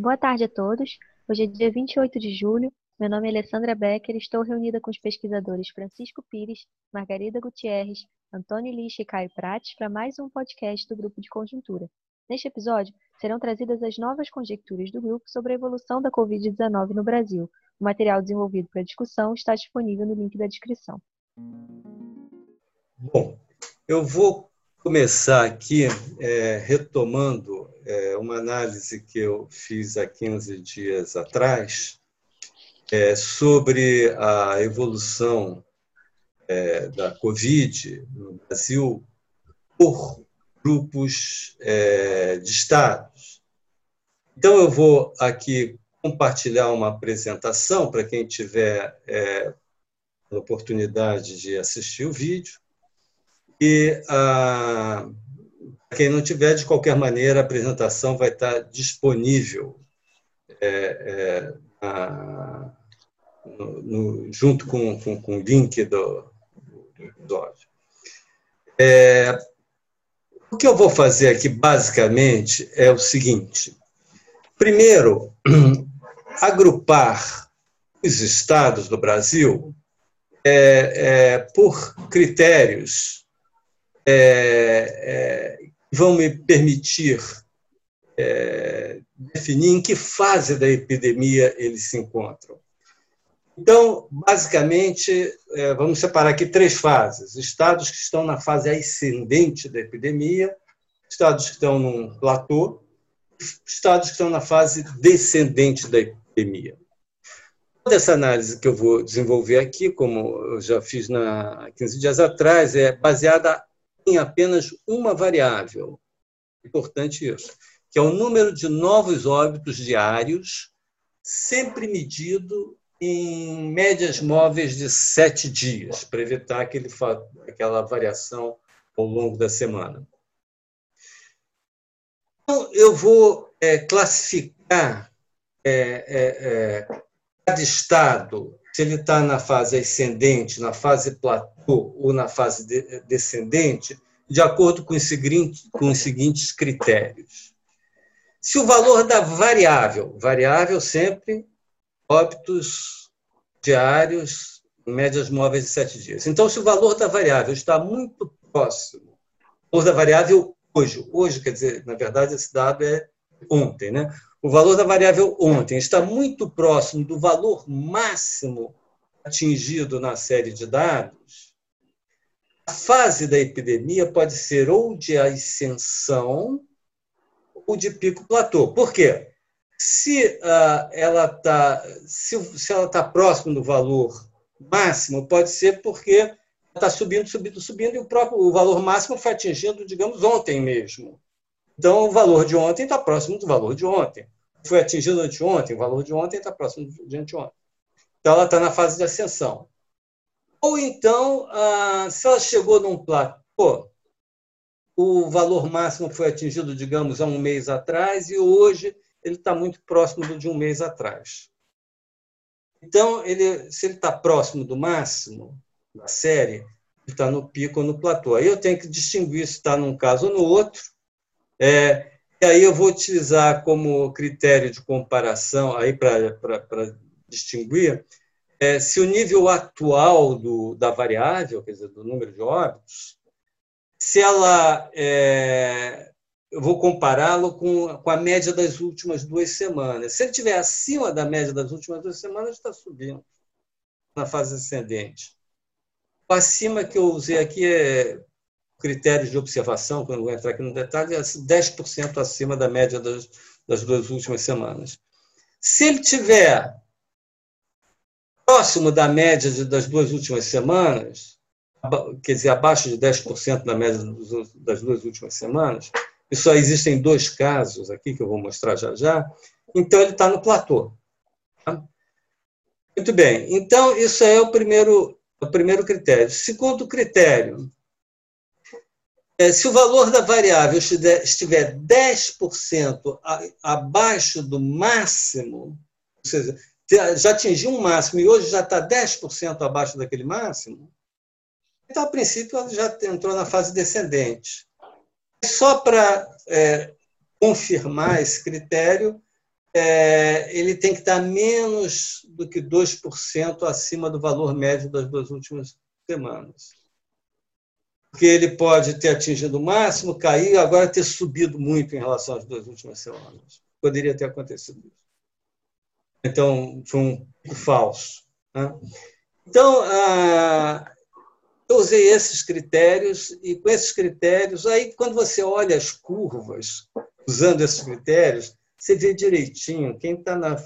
Boa tarde a todos. Hoje é dia 28 de julho. Meu nome é Alessandra Becker e estou reunida com os pesquisadores Francisco Pires, Margarida Gutierrez, Antônio Lixa e Caio Prates para mais um podcast do Grupo de Conjuntura. Neste episódio, serão trazidas as novas conjecturas do grupo sobre a evolução da Covid-19 no Brasil. O material desenvolvido para discussão está disponível no link da descrição. Bom, eu vou começar aqui é, retomando é, uma análise que eu fiz há 15 dias atrás é, sobre a evolução é, da Covid no Brasil por grupos é, de estados. Então, eu vou aqui compartilhar uma apresentação para quem tiver é, a oportunidade de assistir o vídeo. E ah, quem não tiver, de qualquer maneira, a apresentação vai estar disponível é, é, no, no, junto com, com, com, o link do, do episódio. É, o que eu vou fazer aqui, basicamente, é o seguinte: primeiro, agrupar os estados do Brasil é, é, por critérios é, é vão me permitir é, definir em que fase da epidemia eles se encontram. Então, basicamente, é, vamos separar aqui três fases: estados que estão na fase ascendente da epidemia, estados que estão num platô, estados que estão na fase descendente da epidemia. Toda essa análise que eu vou desenvolver aqui, como eu já fiz na 15 dias atrás, é baseada em apenas uma variável, importante isso, que é o número de novos óbitos diários, sempre medido em médias móveis de sete dias, para evitar aquele, aquela variação ao longo da semana. Então, eu vou é, classificar é, é, é cada estado, se ele está na fase ascendente, na fase platô ou na fase de, descendente, de acordo com os, seguintes, com os seguintes critérios. Se o valor da variável, variável sempre óbitos diários, médias móveis de sete dias. Então, se o valor da variável está muito próximo, o valor da variável hoje, hoje quer dizer, na verdade, esse dado é ontem, né? O valor da variável ontem está muito próximo do valor máximo atingido na série de dados, a fase da epidemia pode ser ou de ascensão ou de pico platô. Por quê? Se uh, ela está se, se tá próximo do valor máximo, pode ser porque está subindo, subindo, subindo, e o próprio o valor máximo foi atingido, digamos, ontem mesmo. Então, o valor de ontem está próximo do valor de ontem. Foi atingido anteontem, o valor de ontem está próximo de anteontem. Então, ela está na fase de ascensão. Ou então, ah, se ela chegou num platô, o valor máximo foi atingido, digamos, há um mês atrás, e hoje ele está muito próximo do de um mês atrás. Então, ele, se ele está próximo do máximo da série, ele está no pico ou no platô. Aí eu tenho que distinguir se está num caso ou no outro, é, e aí eu vou utilizar como critério de comparação aí para distinguir é, se o nível atual do, da variável, quer dizer, do número de óbitos, se ela é, eu vou compará-lo com, com a média das últimas duas semanas. Se ele estiver acima da média das últimas duas semanas, está subindo na fase ascendente. Acima que eu usei aqui é critérios de observação, que eu vou entrar aqui no detalhe, é 10% acima da média das, das duas últimas semanas. Se ele tiver próximo da média das duas últimas semanas, quer dizer, abaixo de 10% da média das duas últimas semanas, e só existem dois casos aqui que eu vou mostrar já já, então ele está no platô. Tá? Muito bem, então isso é o primeiro, o primeiro critério. Segundo critério, é, se o valor da variável estiver 10% abaixo do máximo, ou seja, já atingiu um máximo e hoje já está 10% abaixo daquele máximo, então, a princípio, ela já entrou na fase descendente. Só para é, confirmar esse critério, é, ele tem que estar menos do que 2% acima do valor médio das duas últimas semanas. Porque ele pode ter atingido o máximo, cair, agora ter subido muito em relação às duas últimas semanas. Poderia ter acontecido isso. Então, foi um falso. Né? Então, ah, eu usei esses critérios, e com esses critérios, aí, quando você olha as curvas, usando esses critérios, você vê direitinho quem está na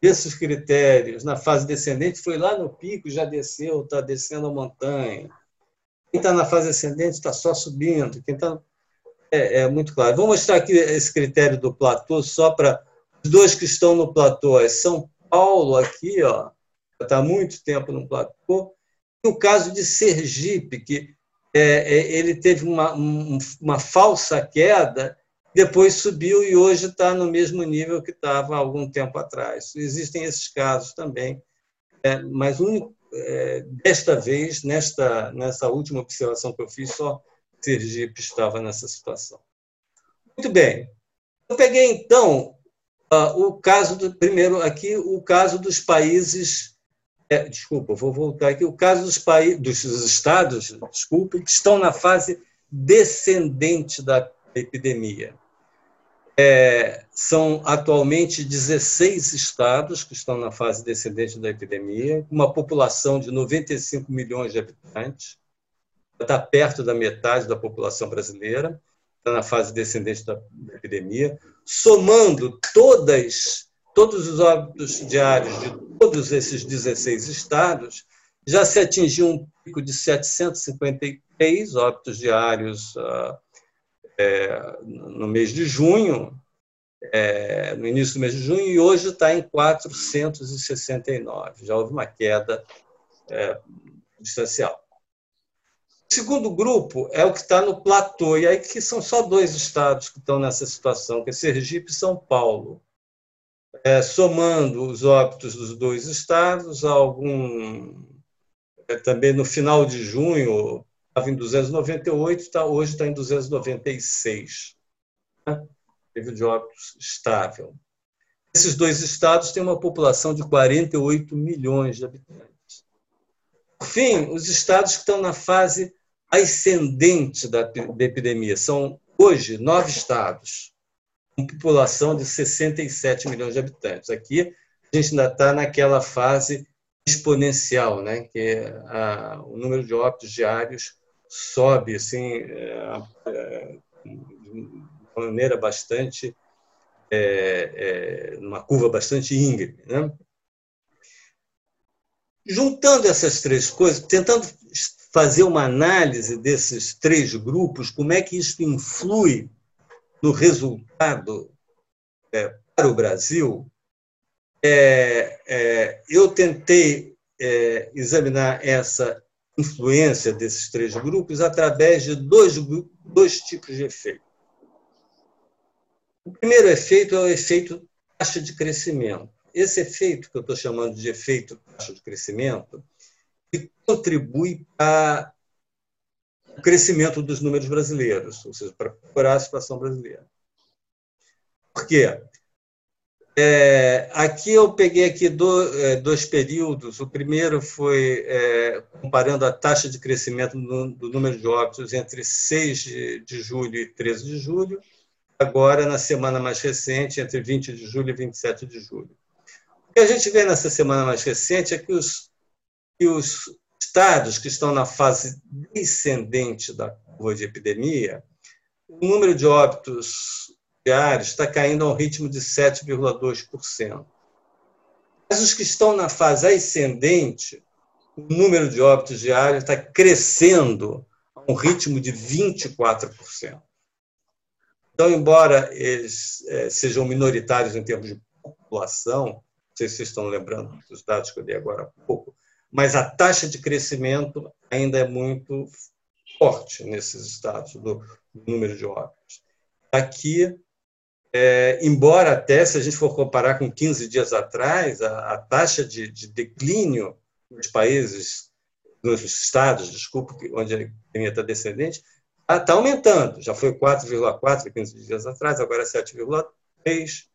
esses critérios na fase descendente foi lá no pico, já desceu, está descendo a montanha. Quem está na fase ascendente está só subindo. Quem está é, é, muito claro. Vou mostrar aqui esse critério do platô só para dois que estão no platô. É São Paulo aqui, ó, está muito tempo no platô. E o caso de Sergipe, que é, é ele teve uma, uma falsa queda depois subiu e hoje está no mesmo nível que estava há algum tempo atrás. Existem esses casos também, é, mas é, desta vez, nesta, nessa última observação que eu fiz, só Sergipe estava nessa situação. Muito bem. Eu peguei, então, uh, o caso do. Primeiro, aqui, o caso dos países. É, desculpa, vou voltar aqui. O caso dos, países, dos estados, desculpe, que estão na fase descendente da epidemia. É, são atualmente 16 estados que estão na fase descendente da epidemia, uma população de 95 milhões de habitantes, está perto da metade da população brasileira, está na fase descendente da epidemia, somando todas, todos os óbitos diários de todos esses 16 estados, já se atingiu um pico de 753 óbitos diários uh, é, no mês de junho, é, no início do mês de junho, e hoje está em 469. Já houve uma queda é, substancial. O segundo grupo é o que está no platô, e aí que são só dois estados que estão nessa situação, que é Sergipe e São Paulo. É, somando os óbitos dos dois estados, algum é, também no final de junho, estava em 298, tá, hoje está em 296. Né? Nível de óbitos estável. Esses dois estados têm uma população de 48 milhões de habitantes. Por fim, os estados que estão na fase ascendente da, da epidemia são, hoje, nove estados, com população de 67 milhões de habitantes. Aqui, a gente ainda está naquela fase exponencial, né? que a, o número de óbitos diários sobe assim, é, é, de maneira bastante, é, é, numa curva bastante íngreme. Né? Juntando essas três coisas, tentando fazer uma análise desses três grupos, como é que isso influi no resultado é, para o Brasil, é, é, eu tentei é, examinar essa influência desses três grupos através de dois, dois tipos de efeito. O primeiro efeito é o efeito taxa de crescimento. Esse efeito, que eu estou chamando de efeito taxa de crescimento, que contribui para o crescimento dos números brasileiros, ou seja, para procurar a situação brasileira. Por quê? É, aqui eu peguei aqui do, é, dois períodos. O primeiro foi é, comparando a taxa de crescimento no, do número de óbitos entre 6 de, de, julho e 13 de julho, agora na semana mais recente, entre 20 de julho e 27 de julho. O que a gente vê nessa semana mais recente é que os, que os estados que estão na fase descendente da curva de epidemia, o número de óbitos diários está caindo a um ritmo de 7,2%. Mas os que estão na fase ascendente, o número de óbitos diários está crescendo a um ritmo de 24%. Então, embora eles é, sejam minoritários em termos de população, não sei se vocês estão lembrando dos dados que eu dei agora há pouco, mas a taxa de crescimento ainda é muito forte nesses estados do número de óbitos. Aqui é, embora até, se a gente for comparar com 15 dias atrás, a, a taxa de, de, declínio nos países, nos estados, desculpa, onde epidemia está descendente, está tá aumentando. Já foi 4,4 15 dias atrás, agora é 7,3.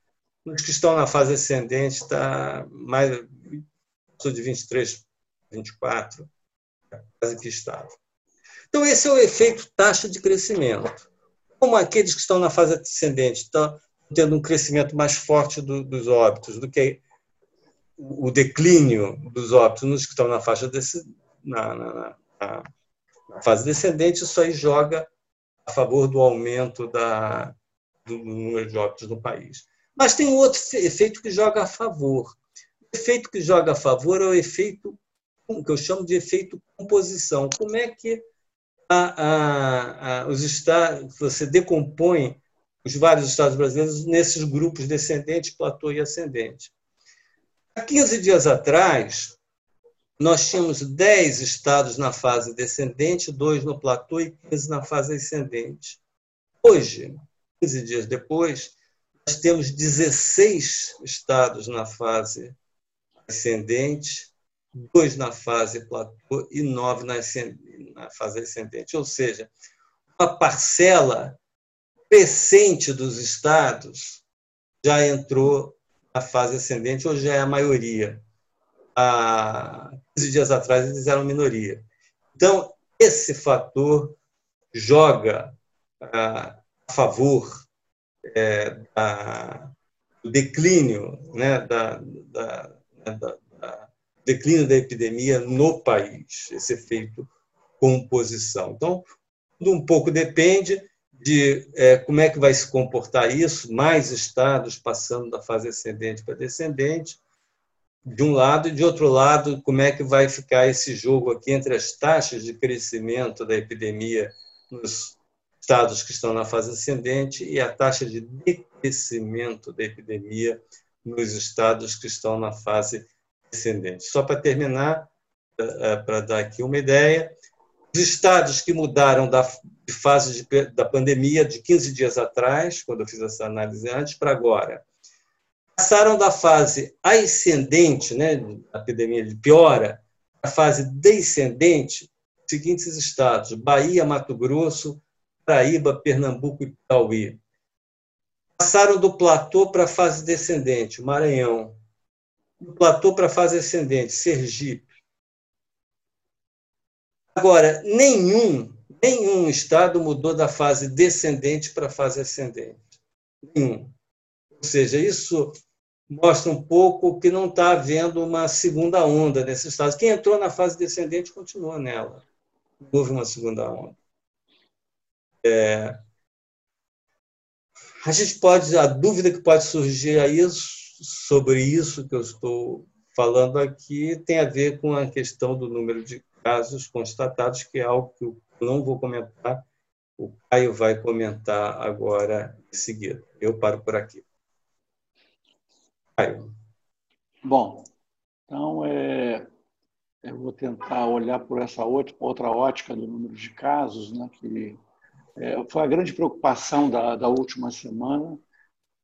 Nos que estão na fase ascendente, está mais de 23, 24, quase que estável. Então, esse é o efeito taxa de crescimento. Como aqueles que estão na fase ascendente estão tendo um crescimento mais forte do, dos óbitos do que o declínio dos óbitos nos que estão na faixa desse, na, na, na, na fase descendente, isso aí joga a favor do aumento da, do número de óbitos no país. Mas tem outro efeito que joga a favor. O efeito que joga a favor é o efeito que eu chamo de efeito composição. Como é que a, a, a, os estados, você decompõe os vários estados brasileiros nesses grupos descendente, platô e ascendente? Há 15 dias atrás, nós tínhamos 10 estados na fase descendente, dois no platô e 15 na fase ascendente. Hoje, 15 dias depois, nós temos 16 estados na fase ascendente, dois na fase platô e nove na, na fase ascendente. Ou seja, uma parcela crescente dos estados já entrou na fase ascendente, ou já é a maioria há 15 dias atrás eles eram minoria. Então, esse fator joga ah, a favor é, da, do declínio, né, da, da, da, da, declínio da epidemia no país, esse efeito composição. Então, um pouco depende de é, como é que vai se comportar isso, mais estados passando da fase ascendente para descendente, de um lado, e de outro lado, como é que vai ficar esse jogo aqui entre as taxas de crescimento da epidemia nos estados que estão na fase ascendente e a taxa de decrescimento da epidemia nos estados que estão na fase descendente. Só para terminar, eh, para dar aqui uma ideia, os estados que mudaram da fase de, da pandemia de 15 dias atrás, quando eu fiz essa análise antes, para agora, passaram da fase ascendente, né, da epidemia de piora, a fase descendente, seguintes estados: Bahia, Mato Grosso, Paraíba, Pernambuco e Piauí. Passaram do platô para a fase descendente, Maranhão. Do platô para a fase ascendente, Sergipe. Agora, nenhum, nenhum estado mudou da fase descendente para a fase ascendente. Nenhum. Ou seja, isso mostra um pouco que não está havendo uma segunda onda nesses estados. Quem entrou na fase descendente continua nela. houve uma segunda onda. É, a gente pode, a dúvida que pode surgir aí sobre isso que eu estou falando aqui tem a ver com a questão do número de casos constatados, que é algo que eu não vou comentar, o Caio vai comentar agora em seguida. Eu paro por aqui. Bom, então é, eu vou tentar olhar por essa outra, outra ótica do número de casos, né, que é, foi a grande preocupação da, da última semana,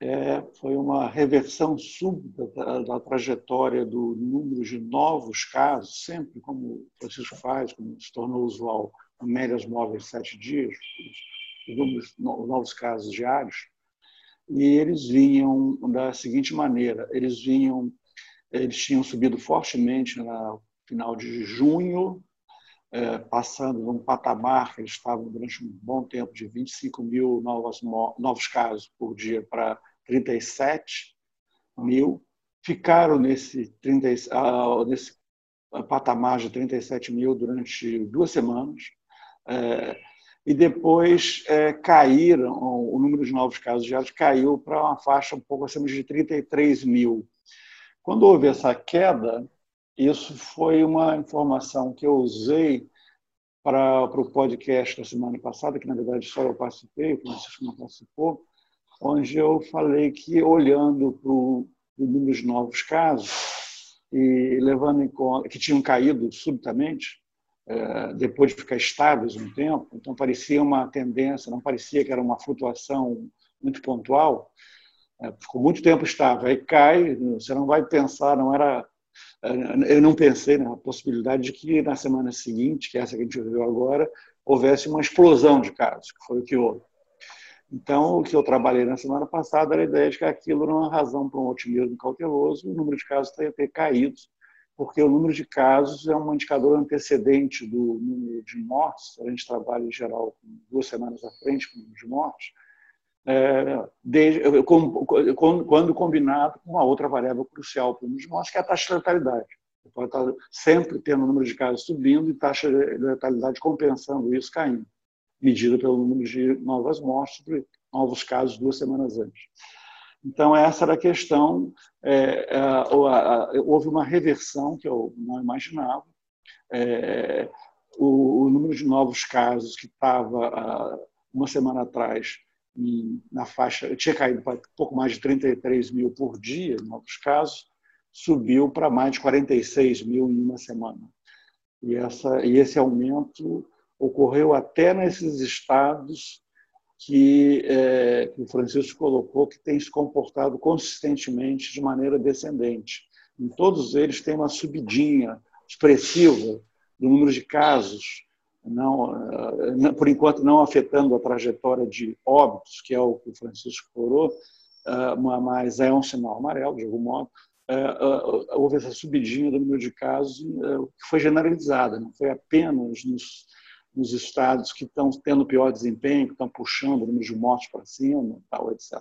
é, foi uma reversão súbita da, da, trajetória do número de novos casos, sempre como o Francisco faz, como se tornou usual, médias móveis sete dias, os números, novos casos diários, e eles vinham da seguinte maneira: eles vinham, eles tinham subido fortemente no final de junho, é, passando num patamar que eles estavam durante um bom tempo de 25 mil novos, novos casos por dia para 37 mil, ficaram nesse, 30, uh, nesse patamar de 37 mil durante duas semanas. É, e depois é, caíram, o número de novos casos diários caiu para uma faixa um pouco acima de 33 mil. Quando houve essa queda, isso foi uma informação que eu usei para, para o podcast da semana passada, que na verdade só eu participei, o Francisco não participou, onde eu falei que, olhando para o número de novos casos, e levando em conta que tinham caído subitamente, é, depois de ficar estáveis um tempo, então parecia uma tendência, não parecia que era uma flutuação muito pontual, é, ficou muito tempo estável, aí cai, você não vai pensar, não era é, eu não pensei na possibilidade de que na semana seguinte, que é essa que a gente viu agora, houvesse uma explosão de casos, que foi o que houve. Então, o que eu trabalhei na semana passada era a ideia de que aquilo era uma razão para um otimismo cauteloso, o número de casos ter, ter caído, porque o número de casos é um indicador antecedente do número de mortes. A gente trabalha, em geral, duas semanas à frente com o número de mortes, é, desde, com, quando combinado com uma outra variável crucial para o número de mortes, que é a taxa de letalidade. Pode estar sempre tendo o número de casos subindo e taxa de letalidade compensando isso caindo medida pelo número de novas mortes, novos casos duas semanas antes. Então, essa era a questão. É, a, houve uma reversão que eu não imaginava. É, o, o, número de novos casos que estava uma semana atrás em, na faixa, tinha caído para pouco mais de 33 mil por dia, novos casos, subiu para mais de 46 mil em uma semana. E, essa, e esse aumento ocorreu até nesses estados que, é, que o Francisco colocou, que tem se comportado consistentemente de maneira descendente. Em todos eles tem uma subidinha expressiva do número de casos, não, eh, por enquanto não afetando a trajetória de óbitos, que é o que o Francisco colocou, eh, mas é um sinal amarelo, de algum modo, eh, houve essa subidinha do número de casos que foi generalizada, não foi apenas nos nos estados que estão tendo pior desempenho, que estão puxando o número de mortes para cima, tal, etc.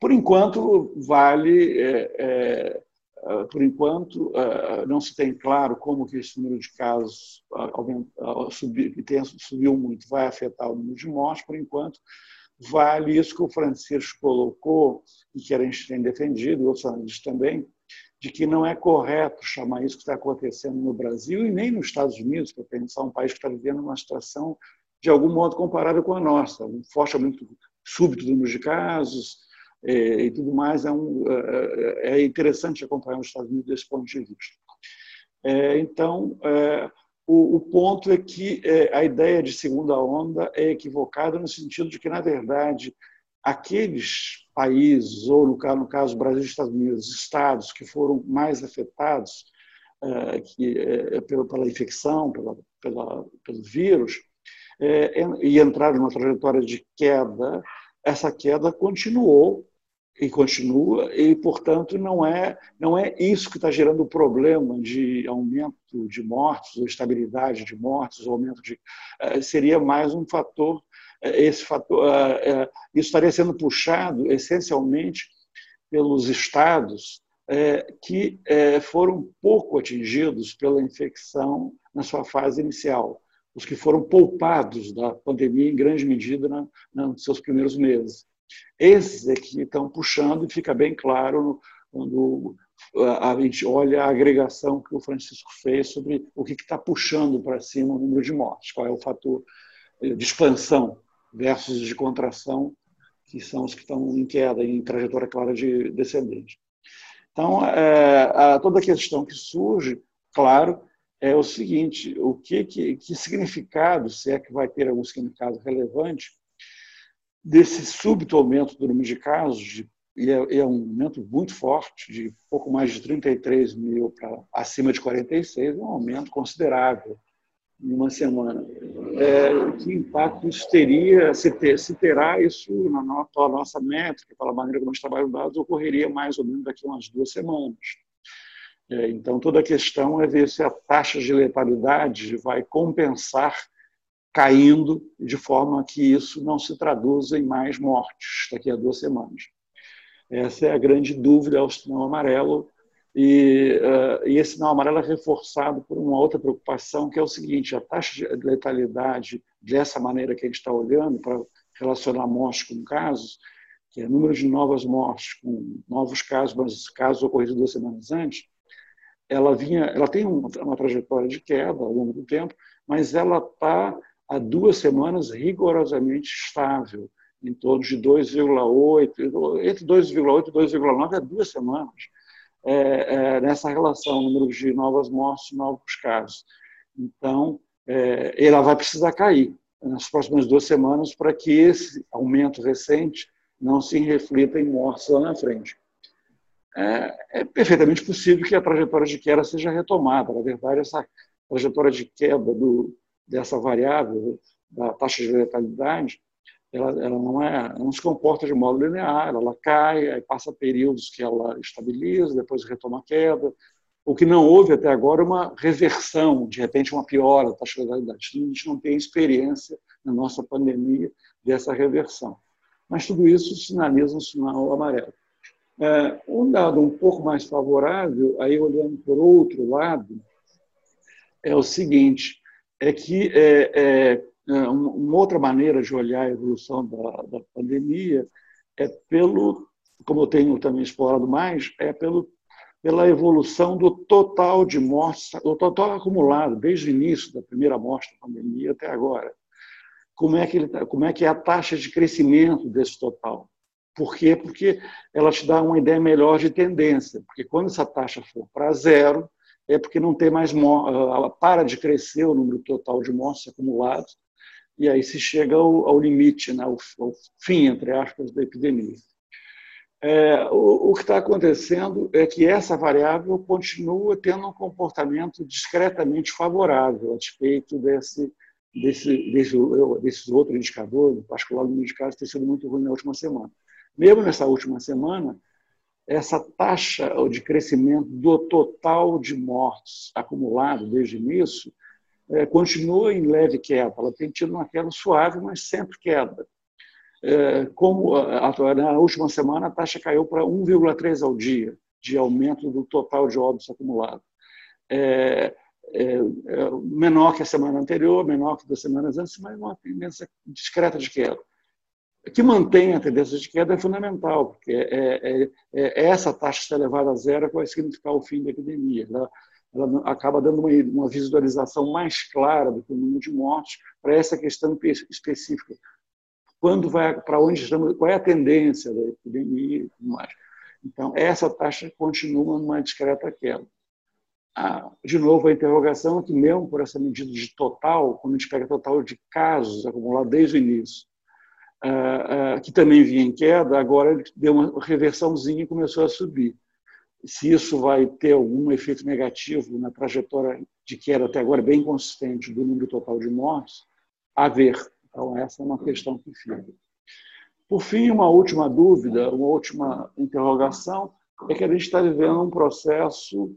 Por enquanto, vale, é, é, é, por enquanto, é, não se tem claro como que esse número de casos subir, que tem, subiu muito vai afetar o número de mortes. Por enquanto, vale isso que o Francisco colocou e que a gente tem defendido, outros analistas também, de que não é correto chamar isso que está acontecendo no Brasil e nem nos Estados Unidos, para pensar um país que está vivendo uma situação de algum modo comparável com a nossa, um forte aumento súbito do número de casos é, e tudo mais. É, um, é, é, interessante acompanhar os Estados Unidos desse ponto de vista. É, então, é, o, o, ponto é que é, a ideia de segunda onda é equivocada no sentido de que, na verdade, aqueles países, ou no caso, no caso Brasil e Estados Unidos, estados que foram mais afetados é, que, é, pela, pela, infecção, pela, pela, pelo vírus, e entraram numa trajetória de queda, essa queda continuou e continua e portanto não é não é isso que está gerando o problema de aumento de mortes ou estabilidade de mortes ou aumento de seria mais um fator esse fator, é, é, isso estaria sendo puxado essencialmente pelos estados é, que foram pouco atingidos pela infecção na sua fase inicial, os que foram poupados da pandemia em grande medida nos seus primeiros meses. Esses é que estão puxando e fica bem claro quando a gente olha a agregação que o Francisco fez sobre o que está puxando para cima o número de mortes, qual é o fator de expansão versus de contração, que são os que estão em queda, em trajetória clara de descendente. Então, é, a, toda a questão que surge, claro, é o seguinte: o que, que, que significado, se é que vai ter algum significado relevante, desse súbito aumento do número de casos, de, e é, é, um aumento muito forte, de pouco mais de 33 mil para acima de 46, é um aumento considerável em uma semana. É, que impacto isso teria, se, ter, se terá isso na nossa, nossa métrica, pela maneira como a gente trabalha os dados, ocorreria mais ou menos daqui a umas duas semanas. É, então, toda a questão é ver se a taxa de letalidade vai compensar caindo de forma que isso não se traduza em mais mortes daqui a duas semanas. Essa é a grande dúvida ao sinal amarelo e, uh, e, esse sinal amarelo é reforçado por uma outra preocupação, que é o seguinte: a taxa de letalidade, dessa maneira que a gente está olhando, para relacionar mortes com casos, que é o número de novas mortes com novos casos, mas casos ocorridos duas semanas antes, ela, vinha, ela tem uma, uma trajetória de queda ao longo do tempo, mas ela está há duas semanas rigorosamente estável, em torno de 2,8, entre 2,8 e 2,9 há duas semanas é, é, nessa relação, número de novas mortes novos casos. Então, é, ela vai precisar cair nas próximas duas semanas para que esse aumento recente não se reflita em mortes lá na frente. É, é, perfeitamente possível que a trajetória de queda seja retomada. Na verdade, essa trajetória de queda do, dessa variável, da taxa de letalidade, ela, ela não, é, não se comporta de modo linear, ela cai, aí passa períodos que ela estabiliza, depois retoma a queda. O que não houve até agora é uma reversão, de repente uma piora da taxa de letalidade. A gente não tem experiência na nossa pandemia dessa reversão. Mas tudo isso sinaliza um sinal amarelo. É, um dado um pouco mais favorável, aí olhando por outro lado, é o seguinte, é que é, é, uma outra maneira de olhar a evolução da, da pandemia é pelo, como eu tenho também explorado mais, é pelo, pela evolução do total de mortes, o total acumulado, desde o início da primeira morte da pandemia até agora. Como é que, ele, tá, como é, que é a taxa de crescimento desse total? Por quê? Porque ela te dá uma ideia melhor de tendência. Porque quando essa taxa for para zero, é porque não tem mais ela para de crescer o número total de mortes acumulados e aí se chega ao, ao limite, né, ao, ao, fim, entre aspas, da epidemia. É, o, o, que está acontecendo é que essa variável continua tendo um comportamento discretamente favorável a despeito desse, desse, desse, desses outros indicadores, em particular o número de casos ter sido muito ruim na última semana. Mesmo nessa última semana, essa taxa de crescimento do total de mortes acumulado desde o início é, continua em leve queda. Ela tem tido uma queda suave, mas sempre queda. É, como na última semana a taxa caiu para 1,3 ao dia de aumento do total de óbitos acumulado. É, é, é, menor que a semana anterior, menor que duas semanas antes, mas uma tendência discreta de queda. Que mantém a tendência de queda é fundamental, porque é, é, essa taxa elevada a zero vai significar o fim da epidemia. Ela acaba dando uma, uma visualização mais clara do número de mortes para essa questão específica. Quando vai para onde estamos, qual é a tendência da epidemia e tudo mais. Então, essa taxa continua numa discreta queda. Ah, de novo, a interrogação é que, mesmo por essa medida de total, quando a gente pega total de casos acumulados desde o início, ah, ah, que também vinha em queda, agora deu uma reversãozinha e começou a subir se isso vai ter algum efeito negativo na trajetória de queda até agora bem consistente do número total de mortes, a ver. Então, essa é uma questão que fica. Por fim, uma última dúvida, uma última interrogação, é que a gente está vivendo um processo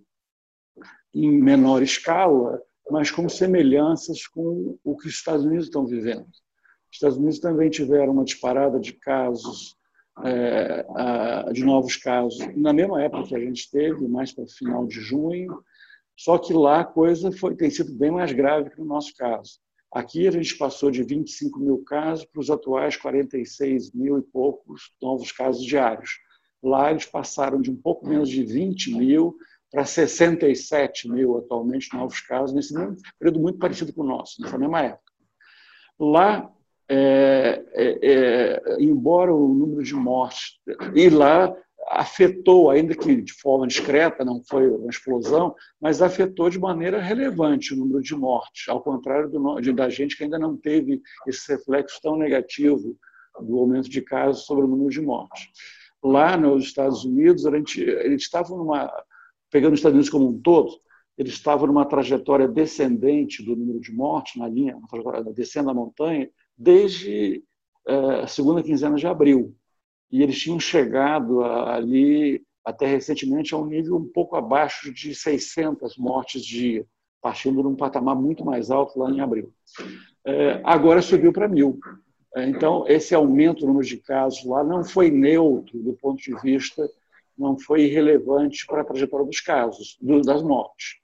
em menor escala, mas com semelhanças com o que os Estados Unidos estão vivendo. Os Estados Unidos também tiveram uma disparada de casos é, de novos casos na mesma época que a gente teve, mais para o final de junho, só que lá a coisa foi, tem sido bem mais grave que no nosso caso. Aqui a gente passou de 25 mil casos para os atuais 46 mil e poucos novos casos diários. Lá eles passaram de um pouco menos de 20 mil para 67 mil atualmente novos casos, nesse mesmo período muito parecido com o nosso, nessa mesma época. Lá é, é, é, embora o número de mortes e lá afetou, ainda que de forma discreta, não foi uma explosão, mas afetou de maneira relevante o número de mortes, ao contrário do, de, da gente que ainda não teve esse reflexo tão negativo do aumento de casos sobre o número de mortes. Lá nos Estados Unidos, eles estavam numa, pegando os Estados Unidos como um todo, eles estavam numa trajetória descendente do número de mortes, na linha, descendo a montanha, desde é, a segunda quinzena de abril. E eles tinham chegado ali, até recentemente, a um nível um pouco abaixo de 600 mortes dia, partindo de um patamar muito mais alto lá em abril. É, agora subiu para mil. É, então, esse aumento do número de casos lá não foi neutro do ponto de vista, não foi irrelevante para a trajetória dos casos, das mortes.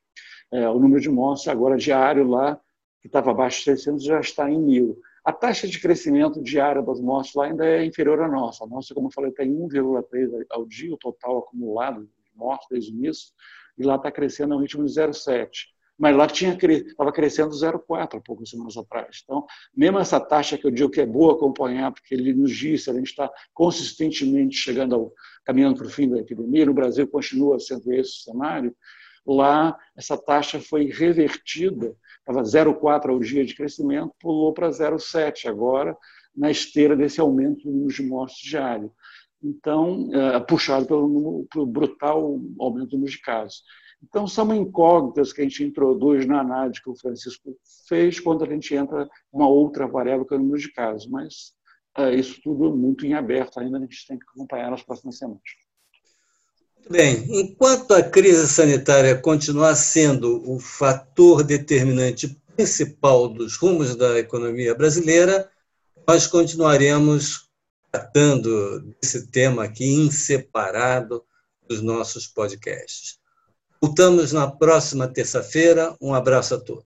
o número de mortes agora diário lá, que estava abaixo de 600, já está em mil. A taxa de crescimento diária das mortes lá ainda é inferior à nossa. A nossa, como eu falei, tem 1,3 ao dia, o total acumulado de mortes desde o início, e lá está crescendo a um ritmo de 0,7. Mas lá tinha estava crescendo 0,4 há poucas semanas atrás. Então, mesmo essa taxa que eu digo que é boa acompanhar, porque ele nos diz se a gente está consistentemente chegando ao, caminhando para o fim da epidemia, no Brasil continua sendo esse o cenário, lá essa taxa foi revertida estava 0,4 ao dia de crescimento, pulou para 0,7 agora, na esteira desse aumento do número de mortes diário. Então, é, puxado pelo, pelo brutal aumento do número de casos. Então, são incógnitas que a gente introduz na análise que o Francisco fez quando a gente entra uma outra variável que é o número de casos. Mas é, isso tudo muito em aberto ainda, a gente tem que acompanhar nas próximas semanas. Bem, enquanto a crise sanitária continuar sendo o fator determinante principal dos rumos da economia brasileira, nós continuaremos tratando desse tema aqui inseparado dos nossos podcasts. Voltamos na próxima terça-feira. Um abraço a todos.